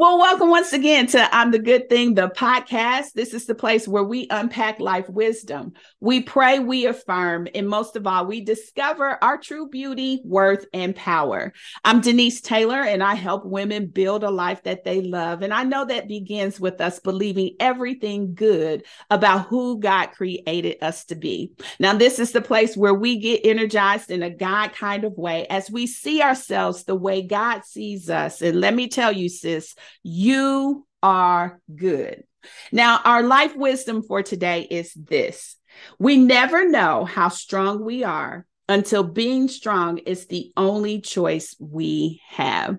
Well, welcome once again to I'm the Good Thing, the podcast. This is the place where we unpack life wisdom. We pray, we affirm, and most of all, we discover our true beauty, worth, and power. I'm Denise Taylor, and I help women build a life that they love. And I know that begins with us believing everything good about who God created us to be. Now, this is the place where we get energized in a God kind of way as we see ourselves the way God sees us. And let me tell you, sis, you are good. Now, our life wisdom for today is this we never know how strong we are until being strong is the only choice we have.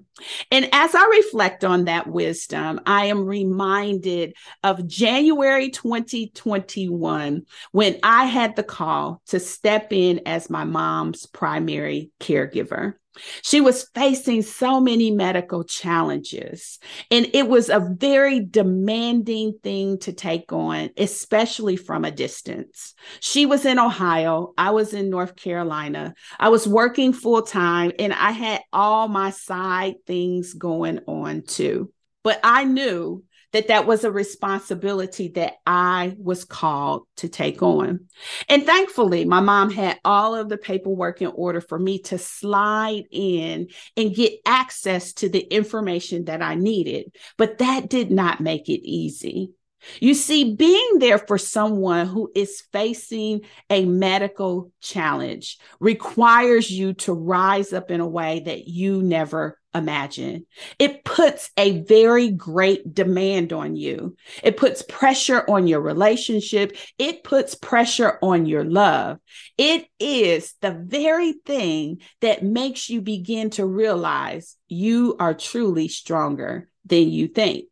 And as I reflect on that wisdom, I am reminded of January 2021 when I had the call to step in as my mom's primary caregiver. She was facing so many medical challenges, and it was a very demanding thing to take on, especially from a distance. She was in Ohio, I was in North Carolina. I was working full time, and I had all my side things going on too. But I knew that that was a responsibility that I was called to take on. And thankfully, my mom had all of the paperwork in order for me to slide in and get access to the information that I needed. But that did not make it easy. You see, being there for someone who is facing a medical challenge requires you to rise up in a way that you never imagined. It puts a very great demand on you. It puts pressure on your relationship. It puts pressure on your love. It is the very thing that makes you begin to realize you are truly stronger than you think.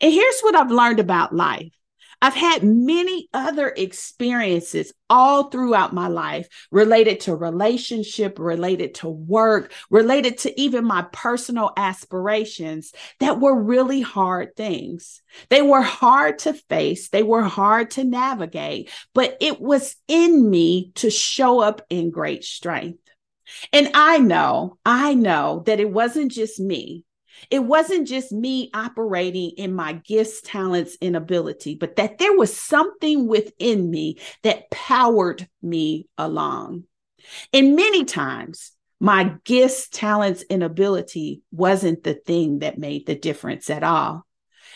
And here's what I've learned about life I've had many other experiences all throughout my life related to relationship, related to work, related to even my personal aspirations that were really hard things. They were hard to face, they were hard to navigate, but it was in me to show up in great strength. And I know, I know that it wasn't just me. It wasn't just me operating in my gifts, talents, and ability, but that there was something within me that powered me along. And many times, my gifts, talents, and ability wasn't the thing that made the difference at all.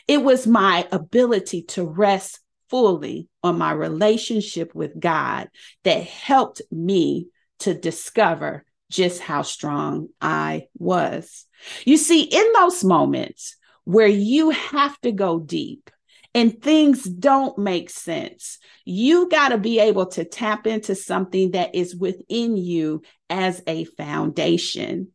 It was my ability to rest fully on my relationship with God that helped me to discover just how strong I was. You see, in those moments where you have to go deep and things don't make sense, you got to be able to tap into something that is within you as a foundation.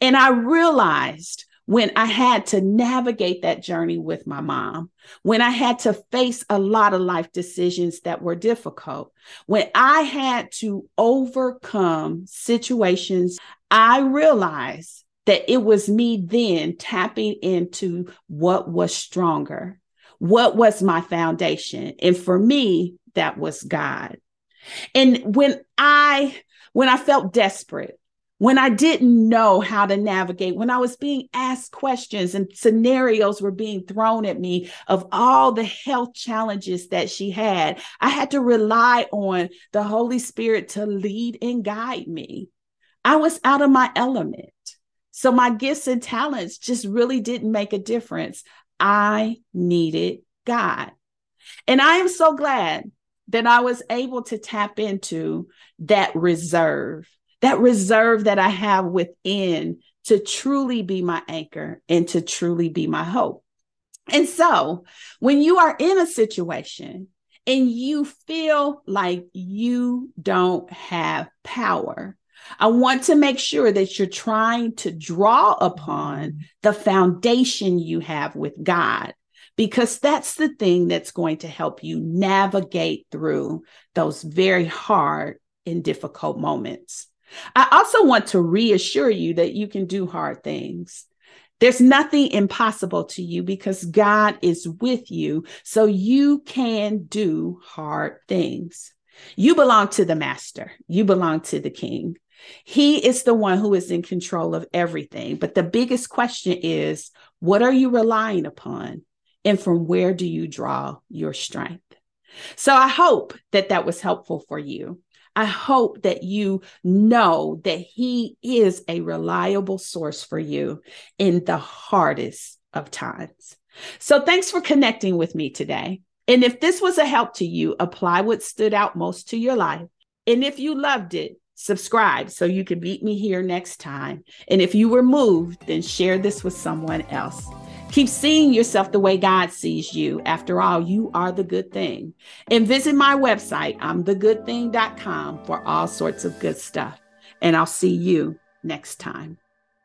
And I realized when I had to navigate that journey with my mom, when I had to face a lot of life decisions that were difficult, when I had to overcome situations, I realized that it was me then tapping into what was stronger, what was my foundation. And for me, that was God. And when I when I felt desperate, when I didn't know how to navigate, when I was being asked questions and scenarios were being thrown at me of all the health challenges that she had, I had to rely on the Holy Spirit to lead and guide me. I was out of my element. So my gifts and talents just really didn't make a difference. I needed God. And I am so glad that I was able to tap into that reserve that reserve that I have within to truly be my anchor and to truly be my hope. And so, when you are in a situation and you feel like you don't have power, I want to make sure that you're trying to draw upon the foundation you have with God, because that's the thing that's going to help you navigate through those very hard and difficult moments. I also want to reassure you that you can do hard things. There's nothing impossible to you because God is with you, so you can do hard things. You belong to the master, you belong to the king. He is the one who is in control of everything. But the biggest question is what are you relying upon? And from where do you draw your strength? So I hope that that was helpful for you. I hope that you know that He is a reliable source for you in the hardest of times. So thanks for connecting with me today. And if this was a help to you, apply what stood out most to your life. And if you loved it, subscribe so you can meet me here next time. And if you were moved, then share this with someone else. Keep seeing yourself the way God sees you. After all, you are the good thing. And visit my website, imthegoodthing.com, for all sorts of good stuff. And I'll see you next time.